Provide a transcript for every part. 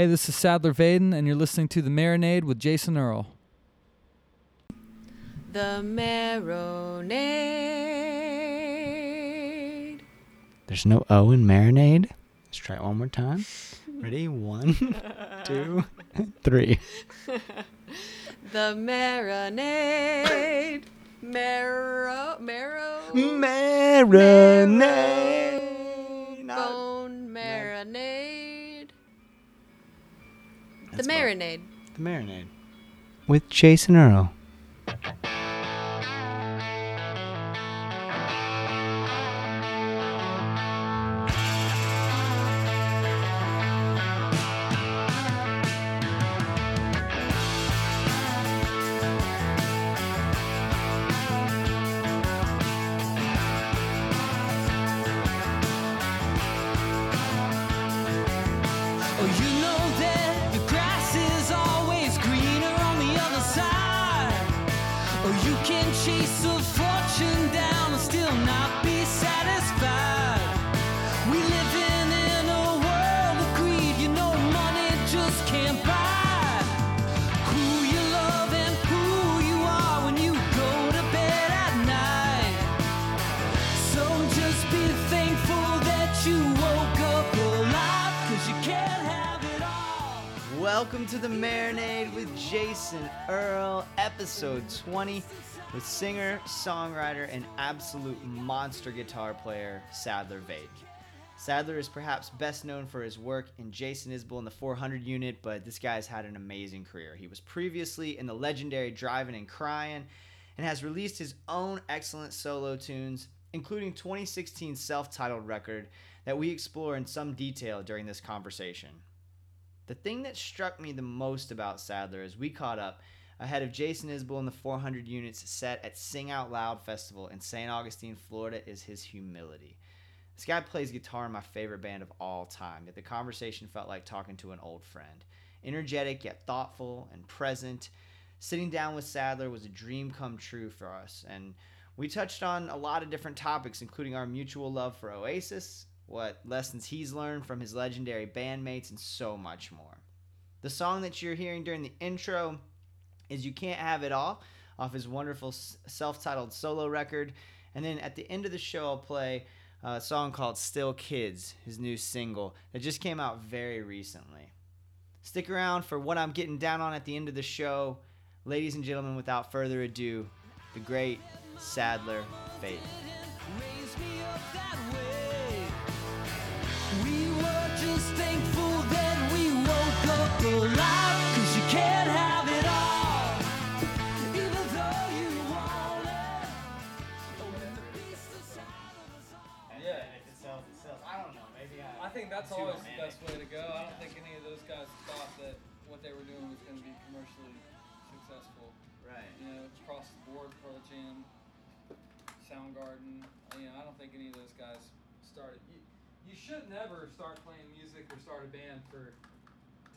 Hey, this is Sadler Vaden, and you're listening to The Marinade with Jason Earle. The marinade. There's no O in marinade. Let's try it one more time. Ready? One, two, three. The marinade. Marrow. Marrow. Marinade. Not- Bone marinade. The That's about- marinade. The marinade. With Jason Earle. Welcome to the Marinade with Jason Earle, episode 20, with singer, songwriter, and absolute monster guitar player Sadler Vaden. Sadler is perhaps best known for his work in Jason Isbell in the 400 unit, but this guy's had an amazing career. He was previously in the legendary Drivin' N Cryin' and has released his own excellent solo tunes, including 2016 self titled record that we explore in some detail during this conversation. The thing that struck me the most about Sadler is we caught up ahead of Jason Isbell in the 400 units set at Sing Out Loud Festival in St. Augustine, Florida, is his humility. This guy plays guitar in my favorite band of all time, yet the conversation felt like talking to an old friend. Energetic yet thoughtful and present. Sitting down with Sadler was a dream come true for us, and we touched on a lot of different topics, including our mutual love for Oasis, what lessons he's learned from his legendary bandmates, and so much more. The song that you're hearing during the intro is You Can't Have It All off his wonderful self titled solo record. And then at the end of the show, I'll play a song called Still Kids, his new single that just came out very recently. Stick around for what I'm getting down on at the end of the show. Ladies and gentlemen, without further ado, the great Sadler Vaden. I don't know. Maybe I. I think that's always romantic. the best way to go. I don't think any of those guys thought that what they were doing was going to be commercially successful. Right. You know, across the board, Pearl Jam, Soundgarden. You know, I don't think any of those guys started. You, you should never start playing music or start a band for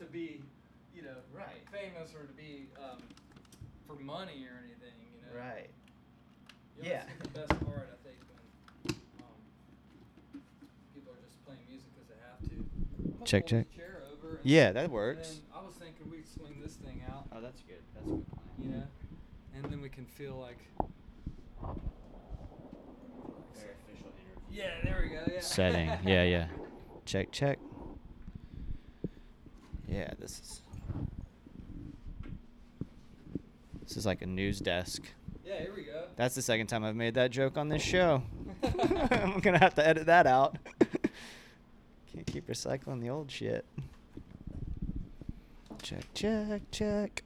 to be, you know, Right. famous or to be um, for money or anything. You know. Right. You Yeah. see the best part, I think, when um, people are just playing music because they have to. Check, check. chair over and- Yeah, that works. then I was thinking we'd swing this thing out, Oh, that's good. That's a good plan. you know, and then we can feel like. Very interview. Yeah, there we go. Yeah. Setting. Yeah, yeah. Check, check. Yeah, this is. This is like a news desk. Yeah, here we go. That's the second time I've made that joke on this show. I'm gonna have to edit that out. Can't keep recycling the old shit. Check, check, check.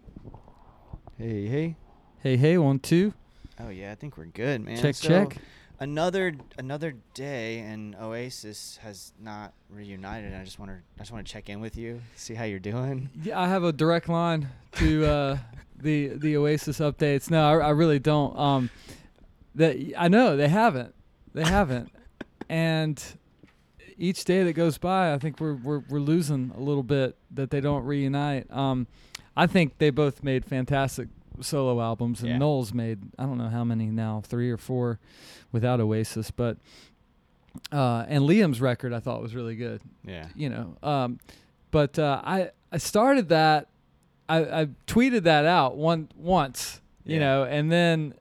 Hey, hey. Hey, hey, one, two. Oh yeah, I think we're good, man. Check, So, check. Another another day, and Oasis has not reunited. I just want to I just want to check in with you, see how you're doing. Yeah, I have a direct line to uh, the the Oasis updates. No, I, I really don't. Um, that I know they haven't, they haven't, and each day that goes by, I think we're we're we're losing a little bit that they don't reunite. Um, I think they both made fantastic solo albums, and Yeah. Noel's made I don't know how many now, three or four, without Oasis, but. Uh, and Liam's record I thought was really good Yeah. you know. Um, but uh, I I started that. I, I tweeted that out one once, you Yeah. know, and then,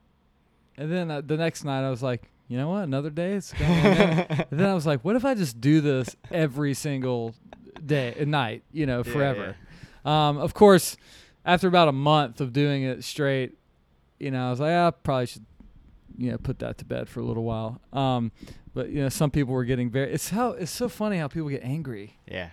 and then uh, the next night I was like, you know what, another day. It's then I was like, what if I just do this every single day, uh, night, you know, Yeah, forever. Um, of course, after about a month of doing it straight, you know, I was like, "Ah, I probably should, you know, put that to bed for a little while. Um, but you know, some people were getting very. It's how it's so funny how people get angry Yeah.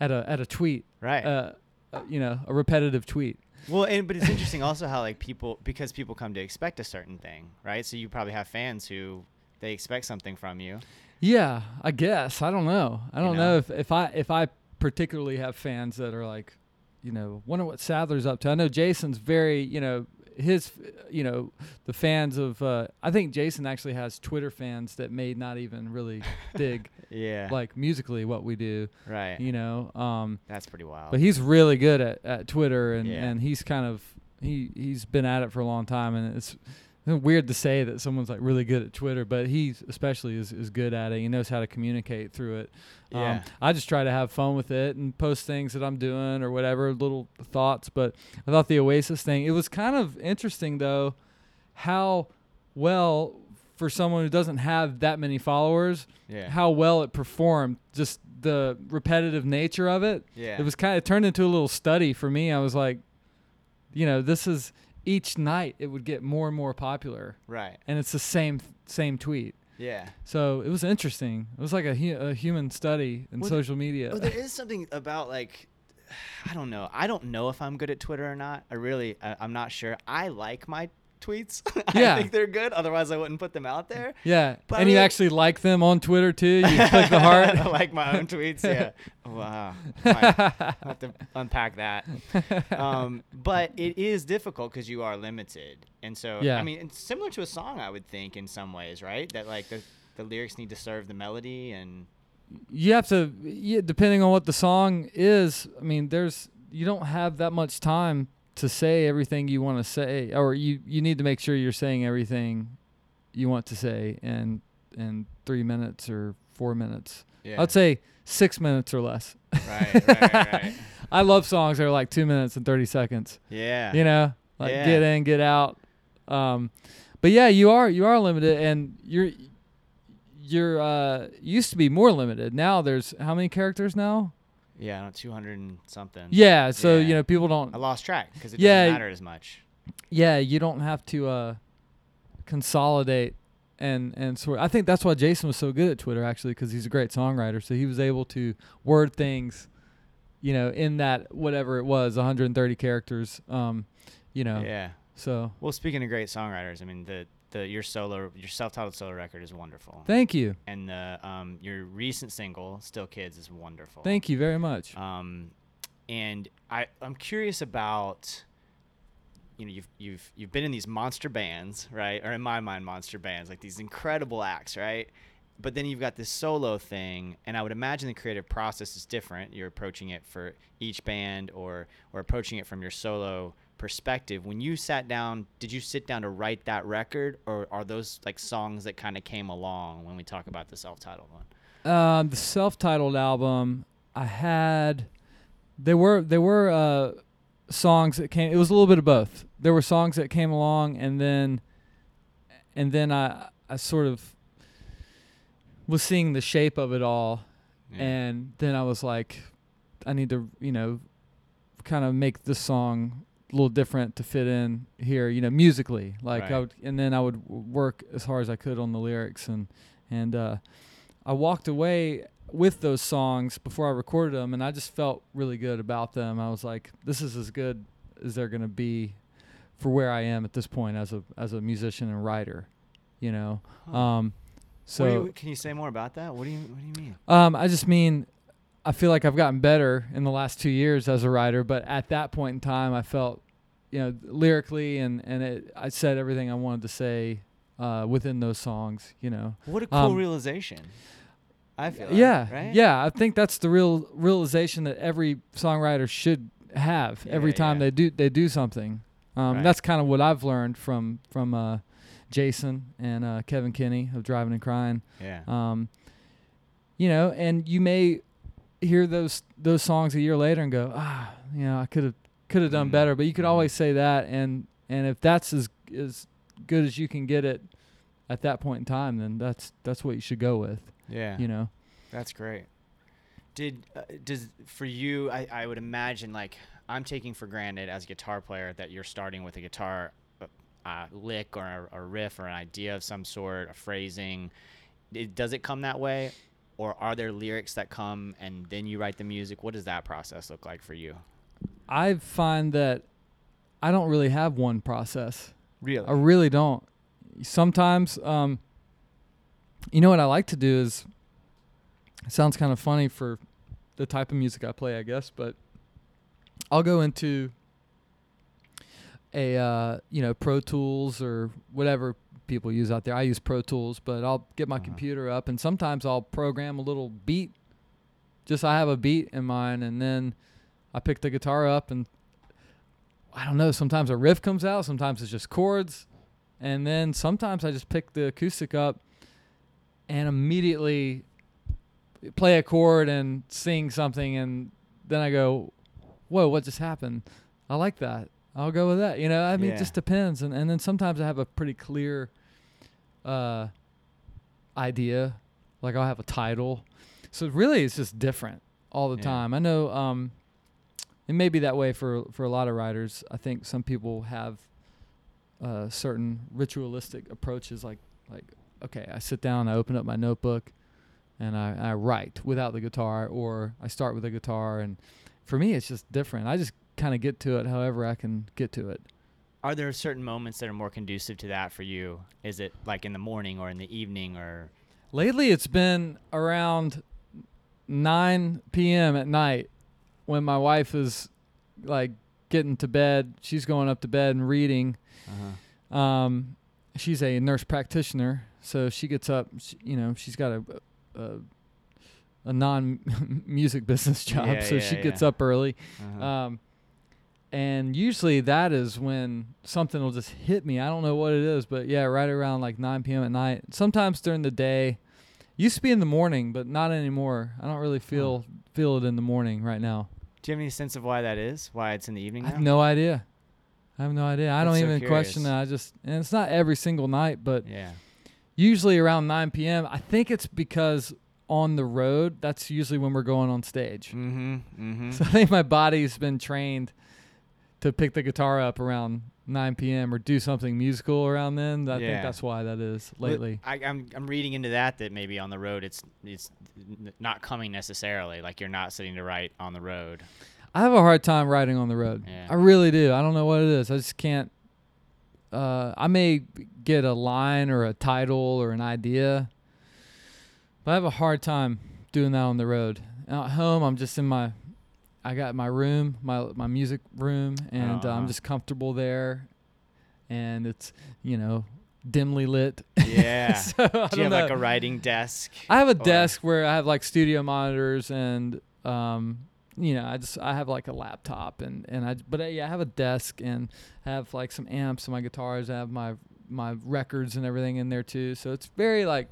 at a at a tweet, Right. uh, uh, you know, a repetitive tweet. Well, and but it's interesting also how like people because people come to expect a certain thing, right? So you probably have fans who they expect something from you. Yeah, I guess. I don't know. I don't know? know, if, if I if I particularly have fans that are like, you know, wonder what Sadler's up to. I know Jason's very, you know, his, you know, the fans of. Uh, I think Jason actually has Twitter fans that may not even really dig Yeah. like musically what we do. right. You know, um, That's pretty wild. but he's really good at, at Twitter and, Yeah. and he's kind of he he's been at it for a long time and it's weird to say that someone's like really good at Twitter, but he especially is, is good at it. He knows how to communicate through it. Um, Yeah. I just try to have fun with it and post things that I'm doing or whatever, little thoughts. But I thought the Oasis thing, it was kind of interesting though, how well for someone who doesn't have that many followers, yeah. how well it performed. Just the repetitive nature of it. yeah. It was kind of turned into a little study for me. I was like, you know, this is each night it would get more and more popular, right. and it's the same same tweet. Yeah. So it was interesting. It was like a, hu- a human study in Well, social media. Oh, there is something about like I don't know. I don't know if I'm good at Twitter or not. I really I, I'm not sure. I like my tweets. Yeah. I think they're good. Otherwise, I wouldn't put them out there. yeah, But I and you actually like them on Twitter too. You click the heart. I like my own tweets. Yeah. Wow. I have to unpack that. Um, but it is difficult because you are limited, and so Yeah. I mean, it's similar to a song, I would think, in some ways, right? That like the the lyrics need to serve the melody, and you have to, yeah, depending on what the song is. I mean, there's you don't have that much time to say everything you want to say, or you you need to make sure you're saying everything you want to say in in three minutes or four minutes. yeah. I'd say six minutes or less. right, right, right. I love songs that are like two minutes and thirty seconds. Yeah. You know, like Yeah. get in, get out. Um, but yeah, you are you are limited, and you're you're uh used to be more limited. Now there's how many characters now? Yeah, know, 200 and something. Yeah, so Yeah. you know people don't. I lost track because it Yeah. doesn't matter as much. Yeah, you don't have to uh consolidate and and sort. I think that's why Jason was so good at Twitter actually because he's a great songwriter. So he was able to word things, you know, in that whatever it was, 130 characters. Um, you know, Yeah. so Well, speaking of great songwriters, I mean the the your solo your self-titled solo record is wonderful. thank you, and the um your recent single Still Kids is wonderful. thank you very much. Um, and I I'm curious about. You know, you've you've you've been in these monster bands, right? Or in my mind, monster bands, like these incredible acts, right? But then you've got this solo thing, and I would imagine the creative process is different. You're approaching it for each band, or or approaching it from your solo perspective. When you sat down, did you sit down to write that record, or are those like songs that kind of came along when we talk about the self-titled one? Um, the self-titled album, I had, there were there were uh, songs that came. It was a little bit of both. There were songs that came along, and then, and then I I sort of was seeing the shape of it all, Yeah. and then I was like, I need to you know, kind of make this song little different to fit in here, you know, musically. Like I would, and then I would work as hard as I could on the lyrics, and and uh, I walked away with those songs before I recorded them, and I just felt really good about them. I was like, this is as good as they're gonna be for where I am at this point as a as a musician and writer, you know. Huh. Um, so What you, can you say more about that? What do you What do you mean? um, I just mean, I feel like I've gotten better in the last two years as a writer, but at that point in time, I felt, you know, lyrically and and it, I said everything I wanted to say uh, within those songs. You know. What a cool Um, realization. I feel. like, yeah, right? yeah. I think that's the real realization that every songwriter should have every time yeah. they do they do something. Um, Right. That's kind of what I've learned from from uh, Jason and uh, Kevin Kinney of Drivin' N Cryin'. Yeah. Um, you know, and you may hear those those songs a year later and go, ah, you know, I could have could have done Mhm. better. But you could always say that, and and if that's as as good as you can get it at that point in time, then that's that's what you should go with. Yeah. You know. That's great. Did uh, does for you? I, I would imagine like I'm taking for granted as a guitar player that you're starting with a guitar uh, lick or a, a riff or an idea of some sort, a phrasing. It, does it come that way, or are there lyrics that come and then you write the music? What does that process look like for you? I find that I don't really have one process. Really? I really don't. Sometimes, um, you know what I like to do is, it sounds kind of funny for the type of music I play, I guess, but I'll go into a uh, you know Pro Tools or whatever people use out there. I use Pro Tools, but I'll get my Uh-huh. computer up and sometimes I'll program a little beat. Just I have a beat in mind, and then I pick the guitar up and I don't know. Sometimes a riff comes out. Sometimes it's just chords, and then sometimes I just pick the acoustic up and immediately play a chord and sing something, and then I go, "Whoa, what just happened?" I like that. I'll go with that. You know, I mean, Yeah. it just depends. And and then sometimes I have a pretty clear uh, idea, like I'll have a title. So really, it's just different all the Yeah. time. I know um, it may be that way for for a lot of writers. I think some people have uh, certain ritualistic approaches, like like okay, I sit down, I open up my notebook, and I, I write without the guitar, or I start with the guitar. And for me, it's just different. I just kind of get to it however I can get to it. Are there certain moments that are more conducive to that for you? Is it like in the morning or in the evening or? Lately, it's been around 9 p.m. at night when my wife is like getting to bed. She's going up to bed and reading. Uh-huh. Um, she's a nurse practitioner, so she gets up. She, you know, she's got a a, a non music business job, Yeah, so yeah, she gets up early. Uh-huh. Um, and usually that is when something will just hit me. I don't know what it is, but yeah, right around like 9 p.m. at night. Sometimes during the day. Used to be in the morning, but not anymore. I don't really feel feel it in the morning right now. Do you have any sense of why that is? Why it's in the evening I have no idea. I have no idea. I That's don't so even question it. I just and it's not every single night, but Yeah. usually around 9 p.m. I think it's because on the road, that's usually when we're going on stage. Mm-hmm. Mm-hmm. So I think my body's been trained to pick the guitar up around 9 p.m. or do something musical around then. I Yeah. think that's why that is lately. I, I'm I'm reading into that that maybe on the road it's it's not coming necessarily. Like you're not sitting to write on the road. I have a hard time writing on the road. Yeah. I really do. I don't know what it is. I just can't. Uh, I may get a line or a title or an idea, but I have a hard time doing that on the road. At home, I'm just in my. I got my room, my my music room, and uh, Uh-huh. I'm just comfortable there, and it's you know dimly lit. Yeah. so, I Do you have like a writing desk? I have a or- desk where I have like studio monitors and um you know I just I have like a laptop and and I but uh, yeah I have a desk and have like some amps and my guitars I have my my records and everything in there too so it's very like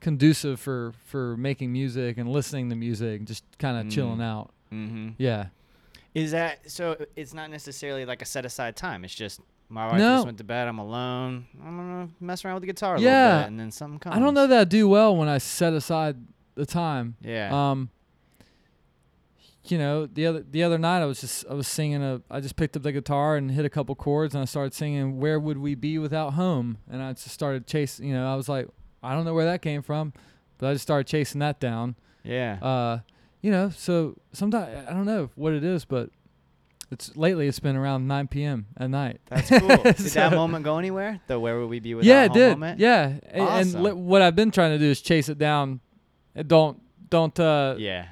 conducive for for making music and listening to music and just kind of Mm. chilling out Mm-hmm. yeah Is that so? It's not necessarily like a set aside time. It's just my wife No. just went to bed. I'm alone. I'm gonna mess around with the guitar a Yeah. little bit, and then something comes. I don't know that I do well when I set aside the time Yeah. Um, you know, the other the other night I was just I was singing a I just picked up the guitar and hit a couple chords and I started singing "Where Would We Be Without Home" and I just started chasing. You know, I was like, I don't know where that came from, but I just started chasing that down. yeah. Uh, you know, so sometimes I don't know what it is, but it's lately it's been around 9 p.m. at night. That's cool. Did So- that moment go anywhere? The where would we be without that moment? yeah, it did. moment? Yeah, A- and li- what I've been trying to do is chase it down. And don't don't uh, Yeah.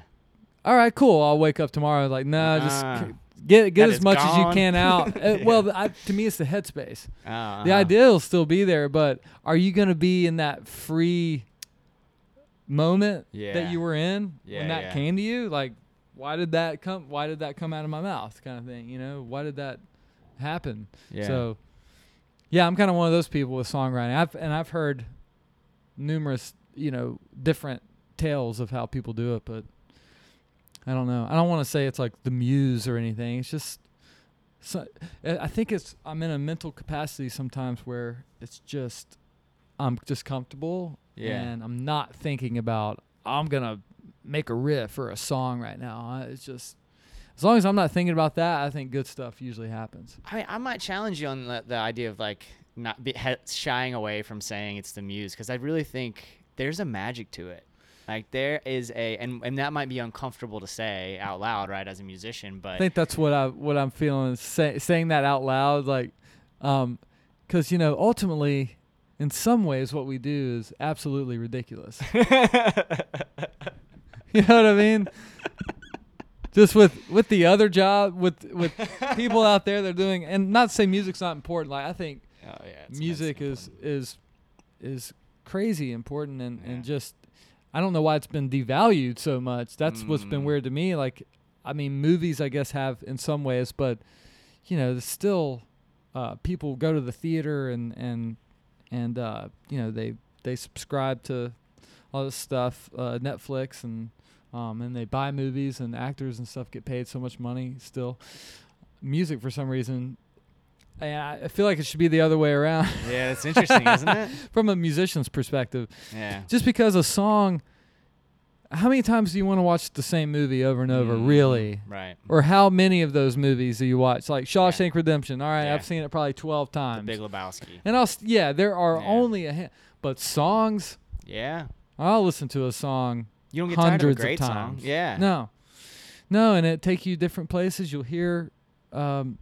all right, cool. I'll wake up tomorrow. Like, no, just Uh-uh. c- get get as much as you can out. Uh, Yeah. Well, I, to me, it's the headspace. Uh, The uh-huh. idea will still be there, but are you going to be in that free moment Yeah. that you were in Yeah, when that yeah. came to you? Like, why did that come? Why did that come out of my mouth? Kind of thing. You know, why did that happen? Yeah. So, yeah, I'm kind of one of those people with songwriting. I've and I've heard numerous, you know, different tales of how people do it, but I don't know. I don't want to say it's like the muse or anything. It's just so I I think it's I'm in a mental capacity sometimes where it's just I'm just comfortable Yeah. and I'm not thinking about I'm going to make a riff or a song right now. It's just as long as I'm not thinking about that, I think good stuff usually happens. I mean, I might challenge you on the, the idea of like not be, he, shying away from saying it's the muse because I really think there's a magic to it. Like there is a, and, and that might be uncomfortable to say out loud, right, as a musician, but I think that's what I what I'm feeling say, saying that out loud like um cuz you know ultimately in some ways what we do is absolutely ridiculous. You know what I mean? Just with with the other job with with people out there they're doing and not to say music's not important. Like I think oh, yeah, music is is is crazy important and Yeah. and just I don't know why it's been devalued so much. That's what's been Mm. weird to me. Like I mean movies I guess have in some ways, but you know, there's still uh, people go to the theater and and and uh, you know they they subscribe to all this stuff, uh, Netflix and um, and they buy movies and actors and stuff get paid so much money still. Music for some reason, and I feel like it should be the other way around Yeah, it's interesting, isn't it? from a musician's perspective. Yeah. Just because a song, how many times do you want to watch the same movie over and over? Mm, Really? Right. Or how many of those movies do you watch? Like Shawshank Redemption. All right, Yeah. I've seen it probably twelve times. The. Big Lebowski. and I'll yeah, there are Yeah. only a ha- but songs. Yeah. I'll listen to a song You don't get tired of hundreds great of song. times. Yeah. No, no, and it take you different places. You'll hear, um,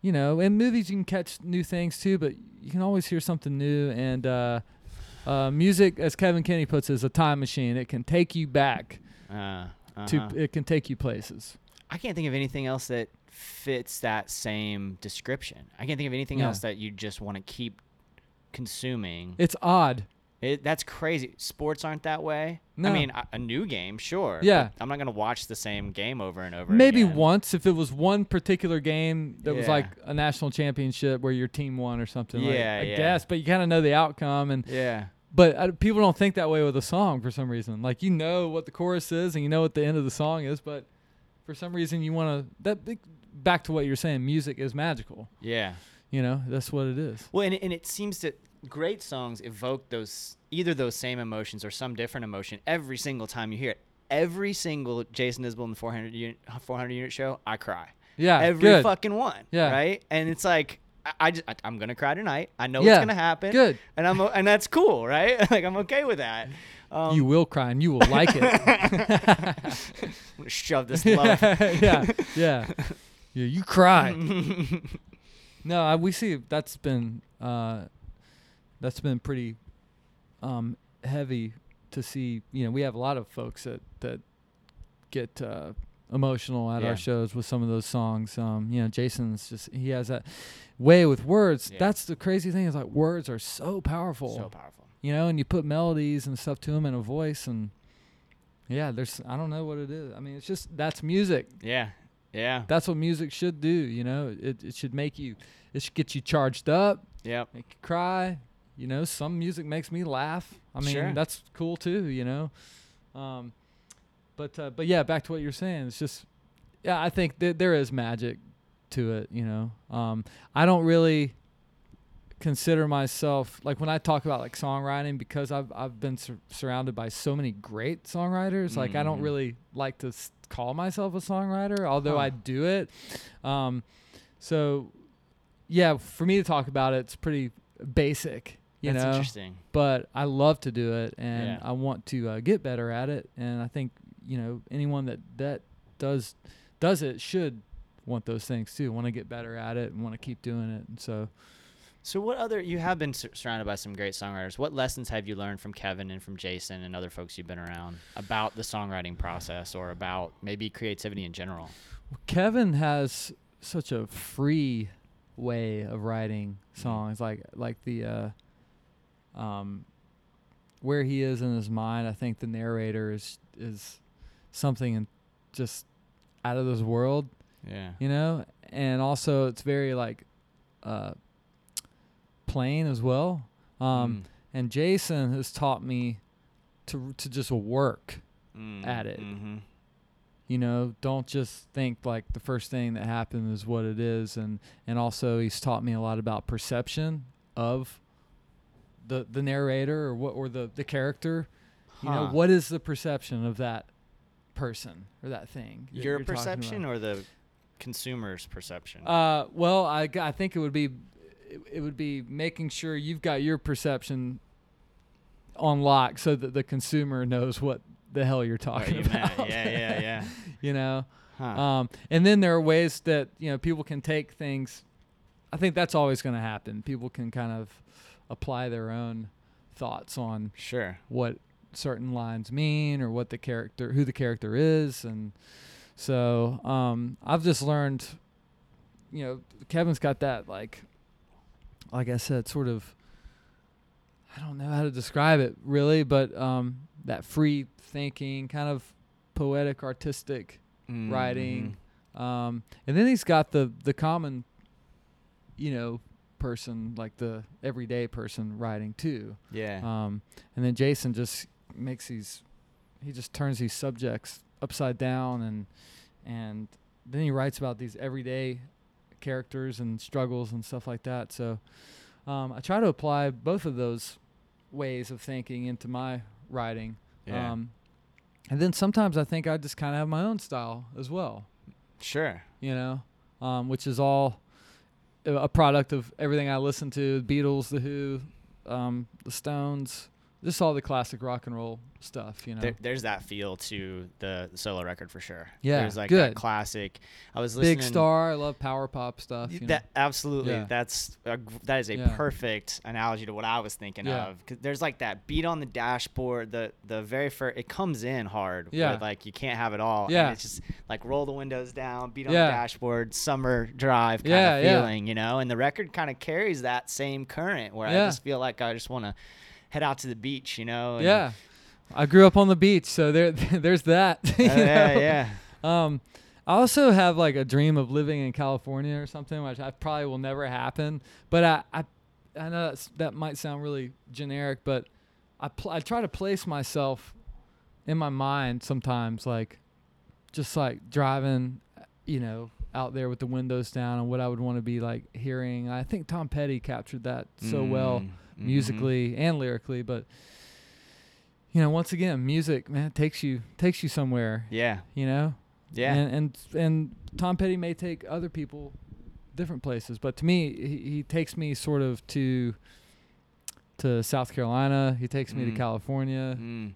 you know, in movies you can catch new things too, but you can always hear something new. And uh, uh, music, as Kevin Kinney puts, it, is a time machine. It can take you back Uh, to. uh-huh. It can take you places. I can't think of anything else that fits that same description. I can't think of anything Yeah. else that you just want to keep consuming. It's odd. It, that's crazy. Sports aren't that way. No. I mean, a, a new game, sure. Yeah. I'm not gonna watch the same game over and over. Maybe again. once if it was one particular game that was like a national championship where your team won or something. like- Yeah, I yeah. guess, but you kind of know the outcome and. Yeah. But uh, people don't think that way with a song for some reason. Like you know what the chorus is and you know what the end of the song is, but for some reason you want to that back to what you're saying. Music is magical. Yeah. You know that's what it is. Well, and it, and it seems that great songs evoke those either those same emotions or some different emotion every single time you hear it. Every single Jason Isbell in the 400 unit 400 unit show, I cry. Yeah, every good. fucking one. Yeah. Right. And it's like I, just I, I'm gonna cry tonight. I know Yeah, it's gonna happen. good. And I'm and that's cool, right? like I'm okay with that. Um, you will cry and you will like it. I'm gonna shove this love. yeah, yeah, yeah. You cry. no, I, we see that's been uh, that's been pretty um, heavy to see. You know, we have a lot of folks that that get uh, emotional at Yeah. our shows with some of those songs. Um, you know, Jason's just he has that way with words. Yeah. That's the crazy thing is like words are so powerful. so powerful. You know, and you put melodies and stuff to them and a voice and. Yeah, there's I don't know what it is. I mean, it's just that's music Yeah. Yeah. that's what music should do you know it, it should make you it should get you charged up Yeah. make you cry you know some music makes me laugh i mean Sure. that's cool too you know um but uh, but yeah back to what you're saying it's just yeah i think th- there is magic to it you know um i don't really consider myself like when i talk about like songwriting because i've i've been sur- surrounded by so many great songwriters like i don't Mhm. really like to s- call myself a songwriter although Huh. i do it um so yeah for me to talk about it it's pretty basic you That's know interesting. but i love to do it and Yeah. i want to uh, get better at it and i think you know anyone that that does does it should want those things too want to get better at it and want to keep doing it and so So, what other you have been sur- surrounded by some great songwriters? What lessons have you learned from Kevin and from Jason and other folks you've been around about the songwriting process or about maybe creativity in general? Kevin has such a free way of writing songs, like like the uh, um, where he is in his mind. I think the narrator is is something in just out of this world, Yeah. you know. And also, it's very like uh, plain as well. Um, And Jason has taught me to to just work Mm, at it. Mm-hmm. You know, don't just think like the first thing that happened is what it is, and and also he's taught me a lot about perception of the the narrator or what or the the character. You know, what is the perception of that person or that thing? that Your you're talking about? perception or the consumer's perception? Uh, well, I think it would be it, it would be making sure you've got your perception on lock so that the consumer knows what the hell you're talking you about. meant. Yeah, yeah, yeah. you know. Huh. Um, and then there are ways that you know people can take things. I think that's always going to happen. People can kind of apply their own thoughts on sure. what certain lines mean or what the character who the character is and so um i've just learned you know kevin's got that like like i said sort of i don't know how to describe it really but um that free thinking kind of poetic artistic writing um and then he's got the the common you know person like the everyday person writing too. Yeah. um, and then Jason just makes these, he just turns these subjects upside down, and and then he writes about these everyday characters and struggles and stuff like that. So um, I try to apply both of those ways of thinking into my writing. yeah. Um, and then sometimes I think I just kind of have my own style as well sure. you know, um, which is all a product of everything I listen to: the Beatles, the Who, um, the Stones, just all the classic rock and roll stuff. You know, There, there's that feel to the solo record for sure. Yeah, There's like good. that classic. I was listening. Big Star. I love power pop stuff. You know? That absolutely. Yeah. That's a, that is a Yeah. perfect analogy to what I was thinking Yeah. of. 'Cause there's like that beat on the dashboard. The the very first it comes in hard. Yeah. like you can't have it all. and Yeah. it's just like roll the windows down, beat on the dashboard, summer drive kind of yeah. feeling, you know. And the record kind of carries that same current where I just feel like I just want to head out to the beach, you know. yeah. I grew up on the beach, so there, there's that. Uh, yeah, yeah. Um, I also have like a dream of living in California or something, which I probably will never happen. But I, I, I know that's, that might sound really generic, but I, pl- I try to place myself in my mind sometimes, like just like driving, you know, out there with the windows down and what I would want to be like hearing. I think Tom Petty captured that so well Mm, mhm. musically and lyrically, but you know, once again, music, man, takes you takes you somewhere. Yeah. You know, Yeah. and and and Tom Petty may take other people different places, but to me, he, he takes me sort of to to South Carolina. He takes me to Mm. California. Mm.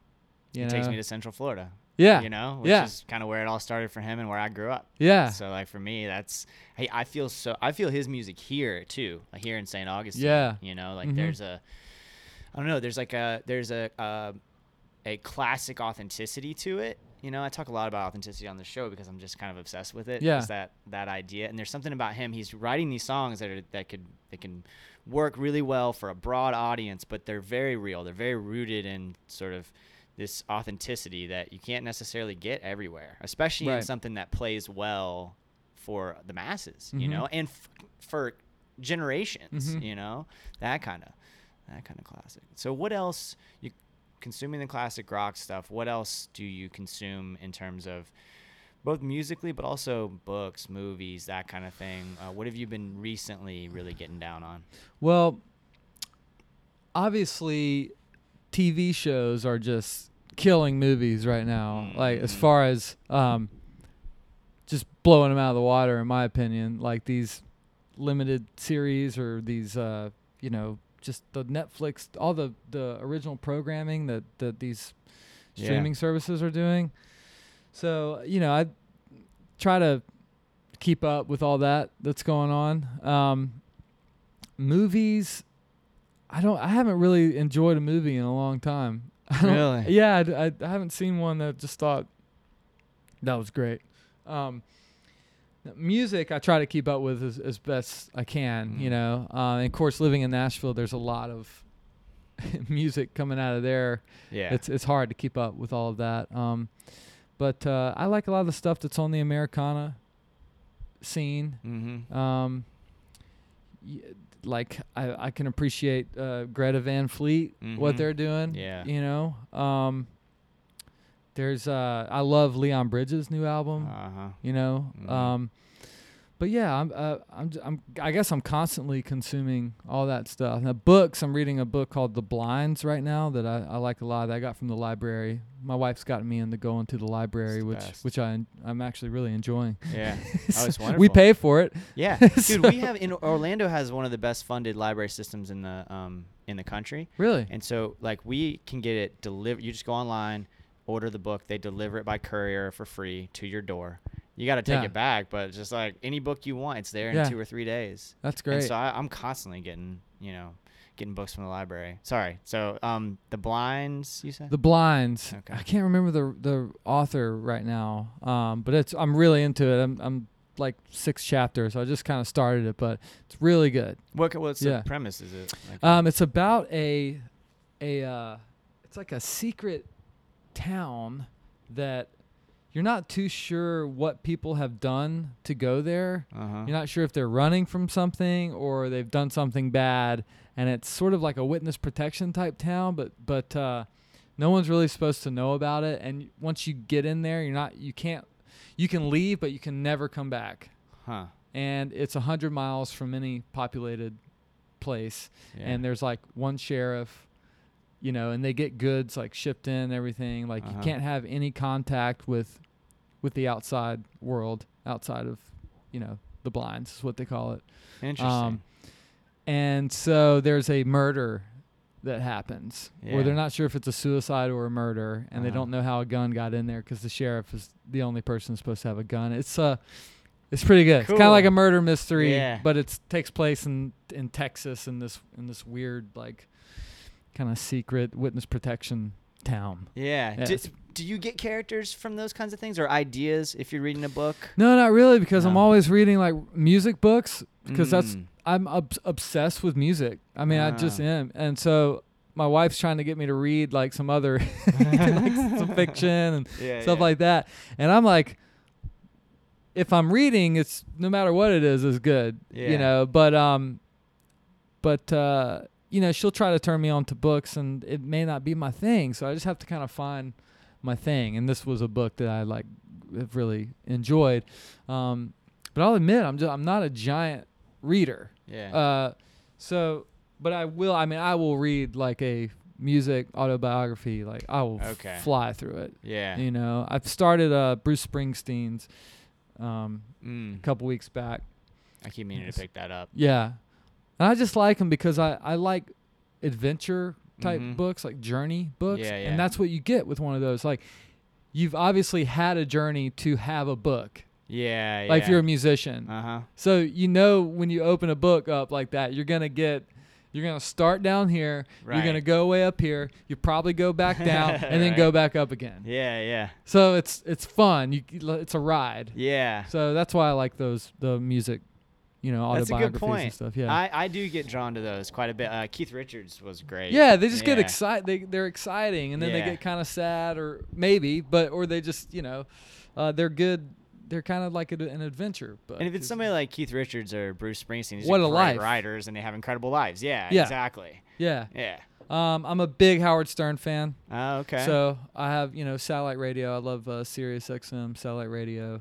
It know, takes me to Central Florida. Yeah, You know, which Yeah. is kind of where it all started for him and where I grew up. yeah, So like for me, that's hey, I feel so I feel his music here too, like here in St. Augustine. Yeah. You know, like Mhm. there's a I don't know, there's like a there's a uh, a classic authenticity to it. You know, I talk a lot about authenticity on the show because I'm just kind of obsessed with it. Yeah. is that that idea. And there's something about him. He's writing these songs that are that could that can work really well for a broad audience, but they're very real. They're very rooted in sort of this authenticity that you can't necessarily get everywhere, especially in something that plays well for the masses, you Mhm. know, and f- for generations, Mhm. you know, that kind of that kind of classic. So what else you consuming the classic rock stuff? What else do you consume in terms of both musically, but also books, movies, that kind of thing? Uh, what have you been recently really getting down on? Well, obviously, TV shows are just killing movies right now. Like as far as um, just blowing them out of the water, in my opinion. Like these limited series or these, uh, you know, just the Netflix, all the the original programming that that these Yeah. streaming services are doing. So you know, I try to keep up with all that that's going on. Um, movies, I don't. I haven't really enjoyed a movie in a long time. Really? Yeah, I I, I haven't seen one that just thought that was great. Um, music, I try to keep up with as, as best I can. You Mm. know, uh, and of course, living in Nashville, there's a lot of music coming out of there Yeah. it's it's hard to keep up with all of that. Um, but uh, I like a lot of the stuff that's on the Americana scene. mm-hmm. Um, y- like I, I can appreciate uh, Greta Van Fleet, what Mhm. they're doing. Yeah. You know, um, There's uh, I love Leon Bridges' new album. Uh huh. you know. Mhm. Um, but yeah, I'm, uh, I'm, I'm, I guess I'm constantly consuming all that stuff. Now, books, I'm reading a book called The Blinds right now that I, I like a lot. That I got from the library. My wife's gotten me into going to the library, the which, best. which I I'm actually really enjoying. Yeah. Oh, it's wonderful. we pay for it. Yeah, So- dude. We have in Orlando has one of the best funded library systems in the um in the country, Really? and so like we can get it delivered. You just go online, order the book, they deliver it by courier for free to your door. You got to take Yeah. it back, but just like any book you want, it's there in Yeah. two or three days. That's And great. so I, I'm constantly getting you know getting books from the library. Sorry. So um the blinds you said. the Blinds. Okay. I can't remember the the author right now. Um, but it's I'm really into it. I'm, I'm like six chapters. So I just kind of started it, but it's really good. what what's yeah. the premise? Is it? Like, Um, it's about a a uh, it's like a secret town that you're not too sure what people have done to go there. uh-huh. You're not sure if they're running from something or they've done something bad, and it's sort of like a witness protection type town. But but uh, no one's really supposed to know about it. And once you get in there, you're not you can't you can leave, but you can never come back. huh. And it's a hundred miles from any populated place Yeah. and there's like one sheriff you know and they get goods like shipped in everything like Uh-huh. you can't have any contact with with the outside world outside of you know the blinds is what they call it Interesting. um, and so there's a murder that happens Yeah. where they're not sure if it's a suicide or a murder and they Uh-huh. don't know how a gun got in there because the sheriff is the only person supposed to have a gun it's uh it's pretty good. It's kind of like a murder mystery, Yeah. but it takes place in in Texas in this in this weird like kind of secret witness protection town. Yeah. Yeah, Do, do you get characters from those kinds of things or ideas if you're reading a book? No, not really, because I'm always reading like music books because that's Mm. I'm obs- obsessed with music. I mean, I just Ah. am, and so my wife's trying to get me to read like some other like some fiction and yeah, stuff yeah. like that, and I'm like. If I'm reading, it's no matter what it is, is good. You know, but um, but uh, you know, she'll try to turn me on to books, and it may not be my thing. So I just have to kind of find my thing. And this was a book that I like have really enjoyed. Um, but I'll admit, I'm just I'm not a giant reader. Yeah. Uh, so, but I will. I mean, I will read like a music autobiography. Like I will Okay. fly through it. yeah. You know, I've started uh, Bruce Springsteen's um, Mm. a couple weeks back. I keep meaning to pick that up. Yeah, and I just like them because I I like adventure type Mhm. books, like journey books, Yeah, yeah. and that's what you get with one of those. Like, you've obviously had a journey to have a book. Yeah. Like if you're a musician, Uh huh. so you know when you open a book up like that, you're gonna get. You're gonna start down here. You're gonna go way up here. You probably go back down and then Right. go back up again. Yeah. Yeah. So it's it's fun. You it's a ride. Yeah. So that's why I like those the music, you know, That's autobiographies and stuff. Yeah. I, I do get drawn to those quite a bit. Uh, Keith Richards was great. yeah, they just get excited. They they're exciting, and then they get kind of sad, or maybe, but or they just you know, uh, they're good. They're kind of like a, an adventure. But And if it's somebody like Keith Richards or Bruce Springsteen, What a great life. writers and they have incredible lives. Yeah, Yeah. exactly. yeah, Yeah. um, I'm a big Howard Stern fan. Oh, okay. So I have you know satellite radio. I love uh, Sirius XM satellite radio.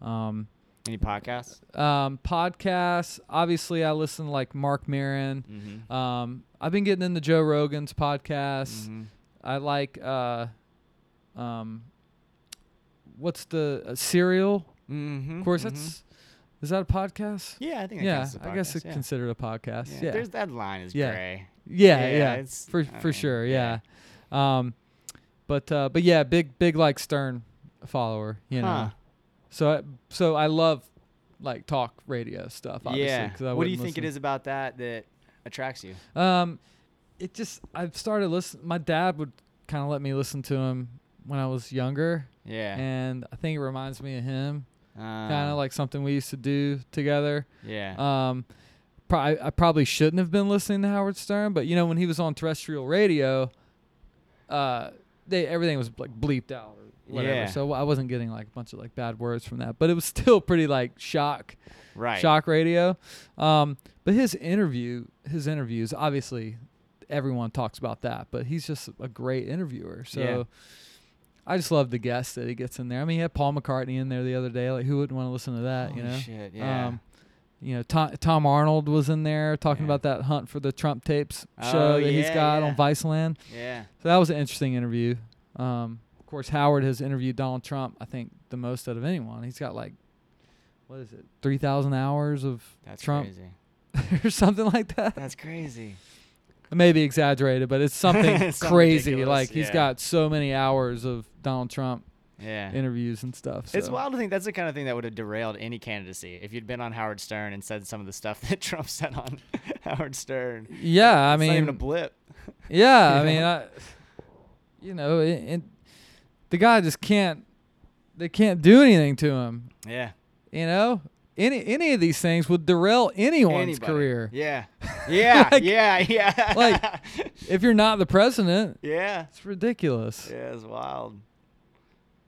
Um, any podcasts? um, podcasts. Obviously, I listen to like Marc Maron. Mm-hmm. Um, I've been getting into Joe Rogan's podcast. hmm I like uh, um, what's the uh, Serial? Mm-hmm. Of course, that's is that a podcast? Yeah, I think. Yeah, counts as a I guess it's yeah. considered a podcast. Yeah. Yeah, There's that line is Yeah. gray. yeah, yeah, yeah, it's- for for sure. yeah. Um, but uh, but yeah, big big like Stern follower. You know, Huh. So I, so I love like talk radio stuff. Obviously, Yeah. What do you think it is about that that attracts you? Um, it just I've started listening. My dad would kind of let me listen to him when I was younger, Yeah. and I think it reminds me of him. uh, Kind of like something we used to do together. Yeah. Um, pro- I, I probably shouldn't have been listening to Howard Stern, but you know when he was on terrestrial radio, uh, they everything was like bleeped out or whatever. Yeah. So I wasn't getting like a bunch of like bad words from that, but it was still pretty like shock right. shock radio. Um, but his interview, his interviews, obviously, everyone talks about that. But he's just a great interviewer. So, I just love the guests that he gets in there. I mean, he had Paul McCartney in there the other day. Like, who wouldn't want to listen to that? you know. shit, yeah. Um, you know, Tom, Tom Arnold was in there talking Yeah. about that hunt for the Trump tapes Oh, show that he's got yeah. on Viceland. yeah. So that was an interesting interview. Um, course, Howard has interviewed Donald Trump. I think the most out of anyone. He's got like, what is it, three thousand hours of That's Trump crazy. or something like that. That's crazy. Maybe exaggerated, but it's something It's something crazy. ridiculous, Like he's yeah. got so many hours of Donald Trump Yeah. interviews and stuff. It's wild to think that's the kind of thing that would have derailed any candidacy if you'd been on Howard Stern and said some of the stuff that Trump said on Howard Stern. Yeah, I It's not even a mean, blip. yeah, I you mean. I, you know, it, it, the guy just can't. They can't do anything to him. Yeah. You know, any any of these things would derail anyone's Anybody. career. Yeah. Yeah. Like- yeah. Yeah. like- If you're not the president, yeah. it's ridiculous. Yeah. It's wild.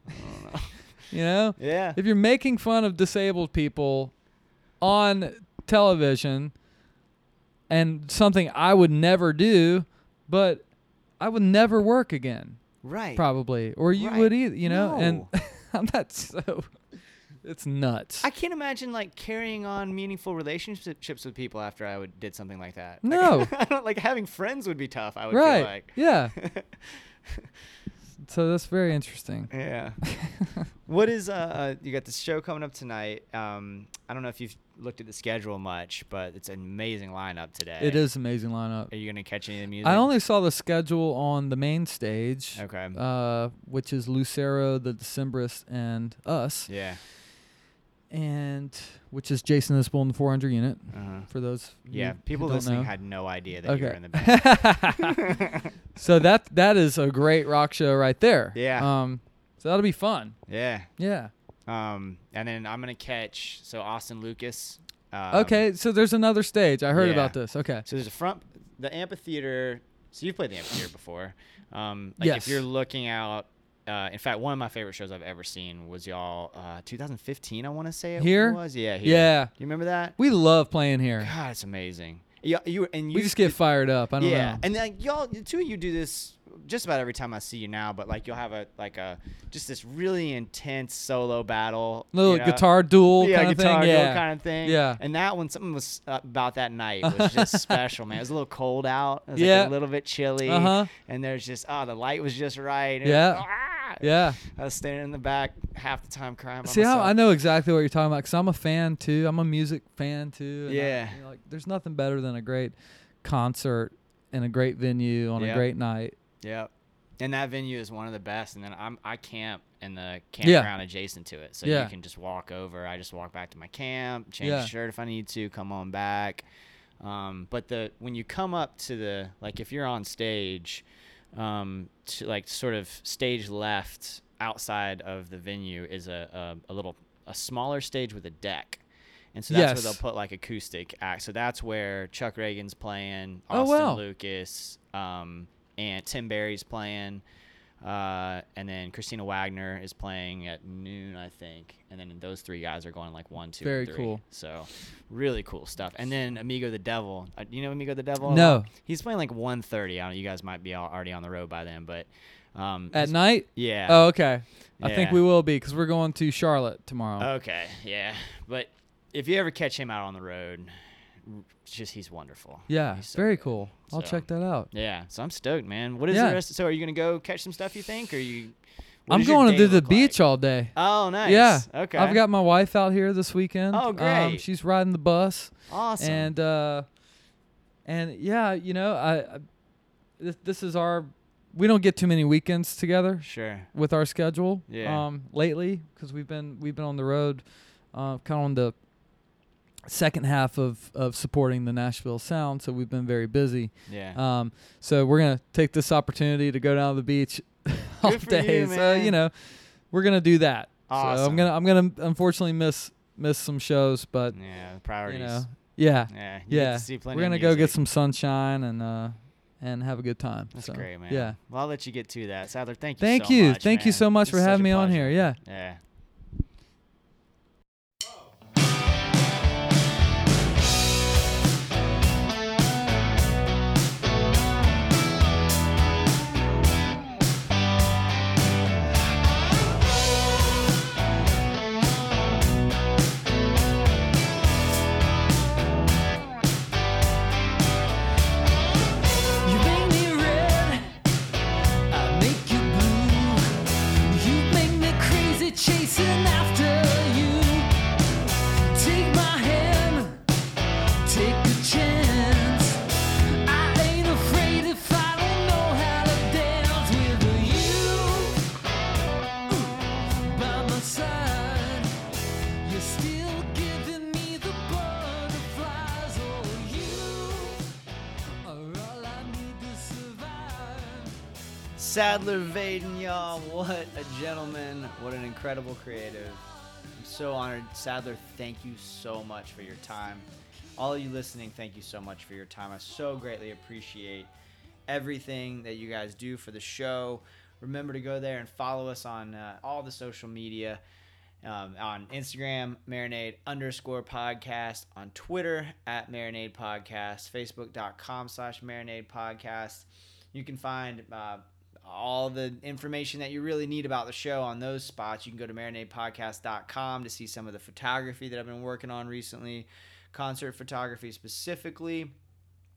I don't know. You know, Yeah. if you're making fun of disabled people on television and something I would never do, but I would never work again, Right. probably, or you Right. would either, you know, and I'm not so. It's nuts. I can't imagine like carrying on meaningful relationships with people after I would did something like that. No. Like, I don't like having friends would be tough. I would right? feel like. Yeah. so that's very interesting. Yeah. what is uh, uh you got this show coming up tonight. Um I don't know if you've looked at the schedule much, but it's an amazing lineup today. It is amazing lineup. Are you gonna catch any of the music? I only saw the schedule on the main stage, Okay. uh, which is Lucero, the Decemberists, and us, yeah. And which is Jason Isbell in the 400 unit. Uh-huh. For those, Yeah. People listening know. had no idea that you were in the band. so that that is a great rock show right there. Yeah. Um, so that'll be fun. yeah. Yeah. Um and then I'm gonna catch so Austin Lucas. Um, okay. So there's another stage. I heard yeah. about this. Okay. So there's a front, the amphitheater. So you've played the amphitheater before. Um, like Yes. if you're looking out, uh, in fact, one of my favorite shows I've ever seen was y'all uh, 2015. I want to say it Here? was. Yeah. Here. Yeah. Do you remember that? We love playing here. God, it's amazing. Yeah, you and you We just get fired up. I don't yeah, know. and like y'all, the two of you do this just about every time I see you now. But like you'll have a like a just this really intense solo battle, Little you know? guitar duel yeah, kind of guitar thing. duel Yeah. kind of thing. Yeah. And that one, something was uh, about that night was just special, man. It was a little cold out. It was Yeah. like a little bit chilly. Uh-huh. And there's just oh, the light was just right. and- Yeah. Ah! Yeah. I was standing in the back half the time crying. See how. I know exactly what you're talking about because I'm a fan too. I'm a music fan too. and I- Yeah. you know, like there's nothing better than a great concert in a great venue on Yeah. a great night. Yep. And that venue is one of the best. And then I'm I camp in the Yeah. campground adjacent to it, so Yeah. you can just walk over. I just walk back to my camp, change Yeah. the shirt if I need to, come on back. Um, but the when you come up to the like if you're on stage, um, to like sort of stage left outside of the venue is a a, a little a smaller stage with a deck. And so that's Yes. where they'll put like acoustic acts. So that's where Chuck Ragan's playing, Oh, Austin wow. Lucas, um, and Tim Barry's playing, uh, and then Christina Wagner is playing at noon, I think. And then those three guys are going like one, two, Very three. cool. So really cool stuff. And then Amigo the Devil. Uh, you know Amigo the Devil? No. He's playing like 1:30. I don't know. You guys might be al- already on the road by then, but um, At night? Yeah. Oh, okay. I think we will be because we're going to Charlotte tomorrow. Okay, yeah, but if you ever catch him out on the road, just he's wonderful. yeah, He's so very good. cool. I'll check that out. Yeah, so I'm stoked, man. What is Yeah. the rest? So are you gonna go catch some stuff? You think, or you? I'm going to do the beach like? all day. Oh, nice. Yeah. Okay. I've got my wife out here this weekend. Oh, Um, great. she's riding the bus. awesome. And uh, and yeah, you know, I, I this, this is our we don't get too many weekends together sure. with our schedule. Yeah. Um, lately because we've been we've been on the road, uh, kind of on the second half of of supporting the Nashville Sound, so we've been very busy. Yeah. Um, so we're gonna take this opportunity to go down to the beach all day. you, so you know, we're gonna do that. Awesome. So I'm gonna I'm gonna unfortunately miss miss some shows, but yeah. Priorities. you know, yeah, yeah. yeah. to see plenty We're gonna go get some sunshine and uh and have a good time. That's So, great, man. Yeah. Well, I'll let you get to that. Sadler, thank you. Thank so you. much, Thank you so much It's for having me on here. Yeah. Yeah. Sadler Vaden, y'all. What a gentleman. What an incredible creative. I'm so honored. Sadler, thank you so much for your time. All of you listening, thank you so much for your time. I so greatly appreciate everything that you guys do for the show. Remember to go there and follow us on uh, all the social media. Um, on Instagram, marinade underscore podcast, on Twitter at marinade podcast, facebook.com slash marinade podcast. You can find uh, all the information that you really need about the show on those spots. You can go to marinadepodcast.com to see some of the photography that I've been working on recently, concert photography specifically.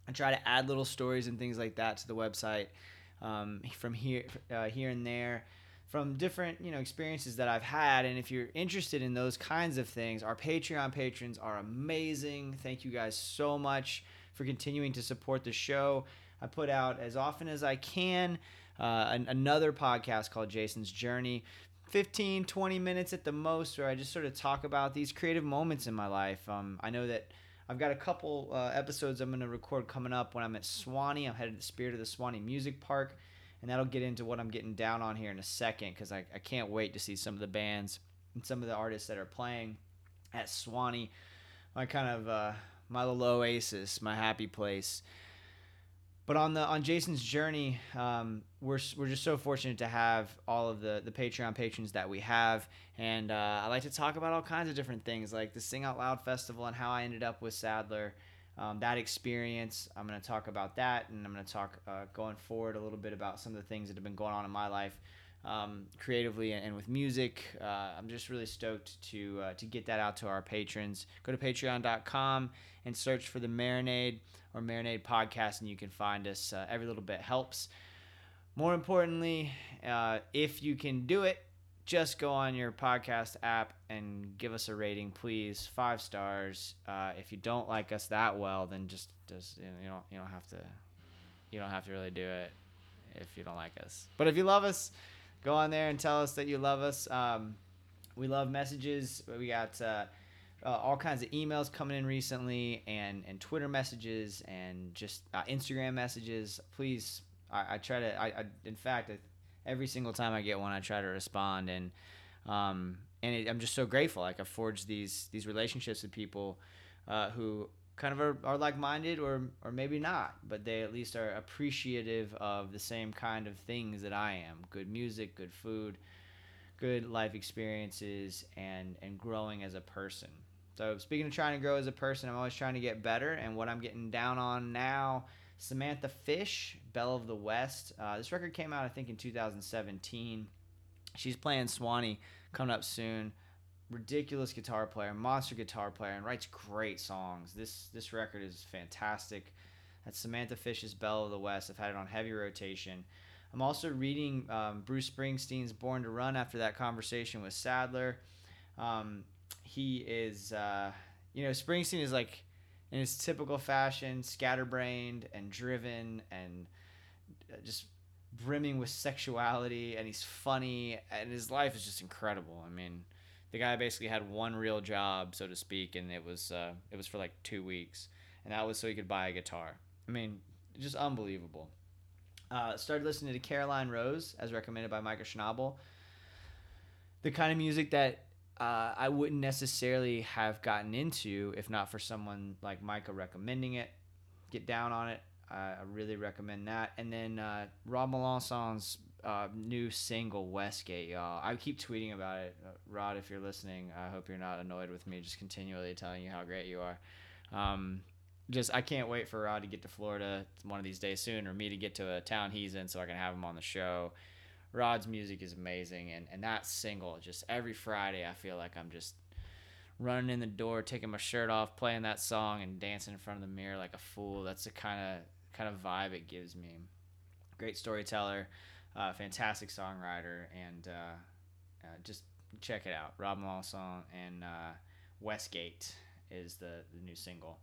I try to add little stories and things like that to the website um, from here, uh, here and there, from different you know experiences that I've had. And if you're interested in those kinds of things, our Patreon patrons are amazing. Thank you guys so much for continuing to support the show. I put out as often as I can uh, an, another podcast called Jason's Journey. 15, 20 minutes at the most, where I just sort of talk about these creative moments in my life. Um, I know that I've got a couple uh, episodes I'm going to record coming up when I'm at Suwannee. I'm headed to the Spirit of the Suwannee Music Park, and that'll get into what I'm getting down on here in a second because I, I can't wait to see some of the bands and some of the artists that are playing at Suwannee. My kind of uh, my little oasis, my happy place but on the on Jason's journey, um, we're we're just so fortunate to have all of the the Patreon patrons that we have, and uh, I like to talk about all kinds of different things, like the Sing Out Loud Festival and how I ended up with Sadler, um, that experience. I'm going to talk about that, and I'm going to talk uh, going forward a little bit about some of the things that have been going on in my life. Um, creatively and, with music, uh, I'm just really stoked to uh, to get that out to our patrons. Go to Patreon.com and search for the Marinade or Marinade Podcast, and you can find us. Uh, every little bit helps. More importantly, uh, if you can do it, just go on your podcast app and give us a rating, please. Five stars. Uh, if you don't like us that well, then just just you, know, you don't have to you don't have to really do it if you don't like us. But if you love us, go on there and tell us that you love us. Um, we love messages. We got uh, uh, all kinds of emails coming in recently and, and Twitter messages and just uh, Instagram messages. Please, I, I try to, I, I in fact, I, every single time I get one, I try to respond. And, um, and it, I'm just so grateful. Like I've forged these, these relationships with people uh, who kind of are, are like-minded or, or maybe not, but they at least are appreciative of the same kind of things that I am. Good music, good food, good life experiences, and, and growing as a person. So speaking of trying to grow as a person, I'm always trying to get better. And what I'm getting down on now, Samantha Fish, Belle of the West. Uh, this record came out, I think, in 2017. She's playing Suwannee coming up soon. Ridiculous guitar player, monster guitar player, and writes great songs. This this record is fantastic. That's Samantha Fish's Belle of the West. I've had it on heavy rotation. I'm also reading um, Bruce Springsteen's Born to Run after that conversation with Sadler. Um, he is, uh, you know, Springsteen is like in his typical fashion, scatterbrained and driven and uh, just brimming with sexuality, and he's funny, and his life is just incredible. I mean, the guy basically had one real job, so to speak, and it was uh, it was for like two weeks, and that was so he could buy a guitar. I mean, just unbelievable. Uh, started listening to Caroline Rose as recommended by Micah Schnabel. The kind of music that uh, I wouldn't necessarily have gotten into if not for someone like Micah recommending it. Get down on it. Uh, I really recommend that. And then uh, Rod Melancon's uh, new single Westgate, y'all. I keep tweeting about it. Uh, Rod, if you're listening, I hope you're not annoyed with me just continually telling you how great you are. Um, just I can't wait for Rod to get to Florida one of these days soon, or me to get to a town he's in so I can have him on the show. Rod's music is amazing, and and that single just every Friday I feel like I'm just running in the door, taking my shirt off, playing that song, and dancing in front of the mirror like a fool. That's the kind of kind of vibe it gives me. Great storyteller, uh, fantastic songwriter, and uh, uh, just check it out. Rod Melancon and uh, Westgate is the the new single.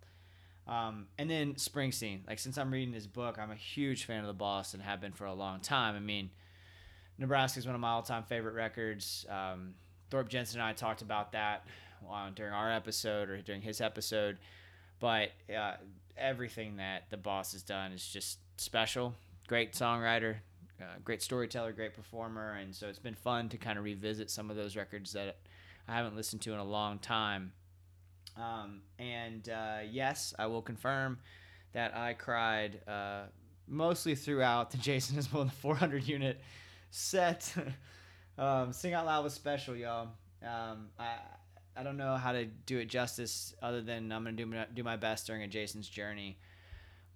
Um, and then Springsteen. Like since I'm reading his book, I'm a huge fan of the boss and have been for a long time. I mean Nebraska is one of my all-time favorite records. Um, Thorpe Jensen and I talked about that during our episode or during his episode, but uh, everything that the boss has done is just special. Great songwriter, great storyteller, great performer, and so it's been fun to kind of revisit some of those records that I haven't listened to in a long time. Um, and uh, yes, I will confirm that I cried uh, mostly throughout the Jason Isbell the 400 unit set. um, Sing Out Loud was special, y'all. Um, I I don't know how to do it justice other than I'm gonna do do my best during a Jason's journey.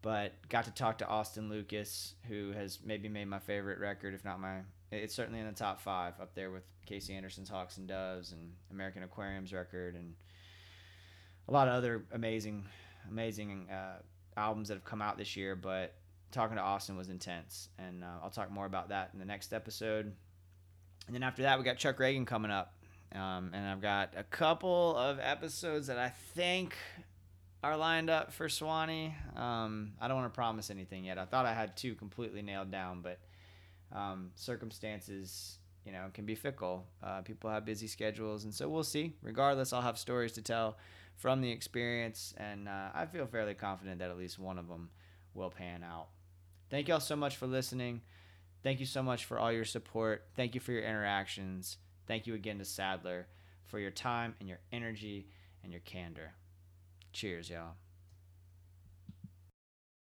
But got to talk to Austin Lucas, who has maybe made my favorite record, if not my. It's certainly in the top five, up there with Casey Anderson's Hawks and Doves and American Aquarium's record, and a lot of other amazing, amazing uh, albums that have come out this year. But talking to Austin was intense, and uh, I'll talk more about that in the next episode. And then after that, we got Chuck Ragan coming up. Um, and I've got a couple of episodes that I think are lined up for Suwannee. Um, I don't want to promise anything yet. I thought I had two completely nailed down, but um, circumstances, you know, can be fickle. Uh, people have busy schedules, and so we'll see. Regardless, I'll have stories to tell from the experience, and uh, I feel fairly confident that at least one of them will pan out. Thank y'all so much for listening. Thank you so much for all your support. Thank you for your interactions. Thank you again to Sadler for your time and your energy and your candor. Cheers, y'all.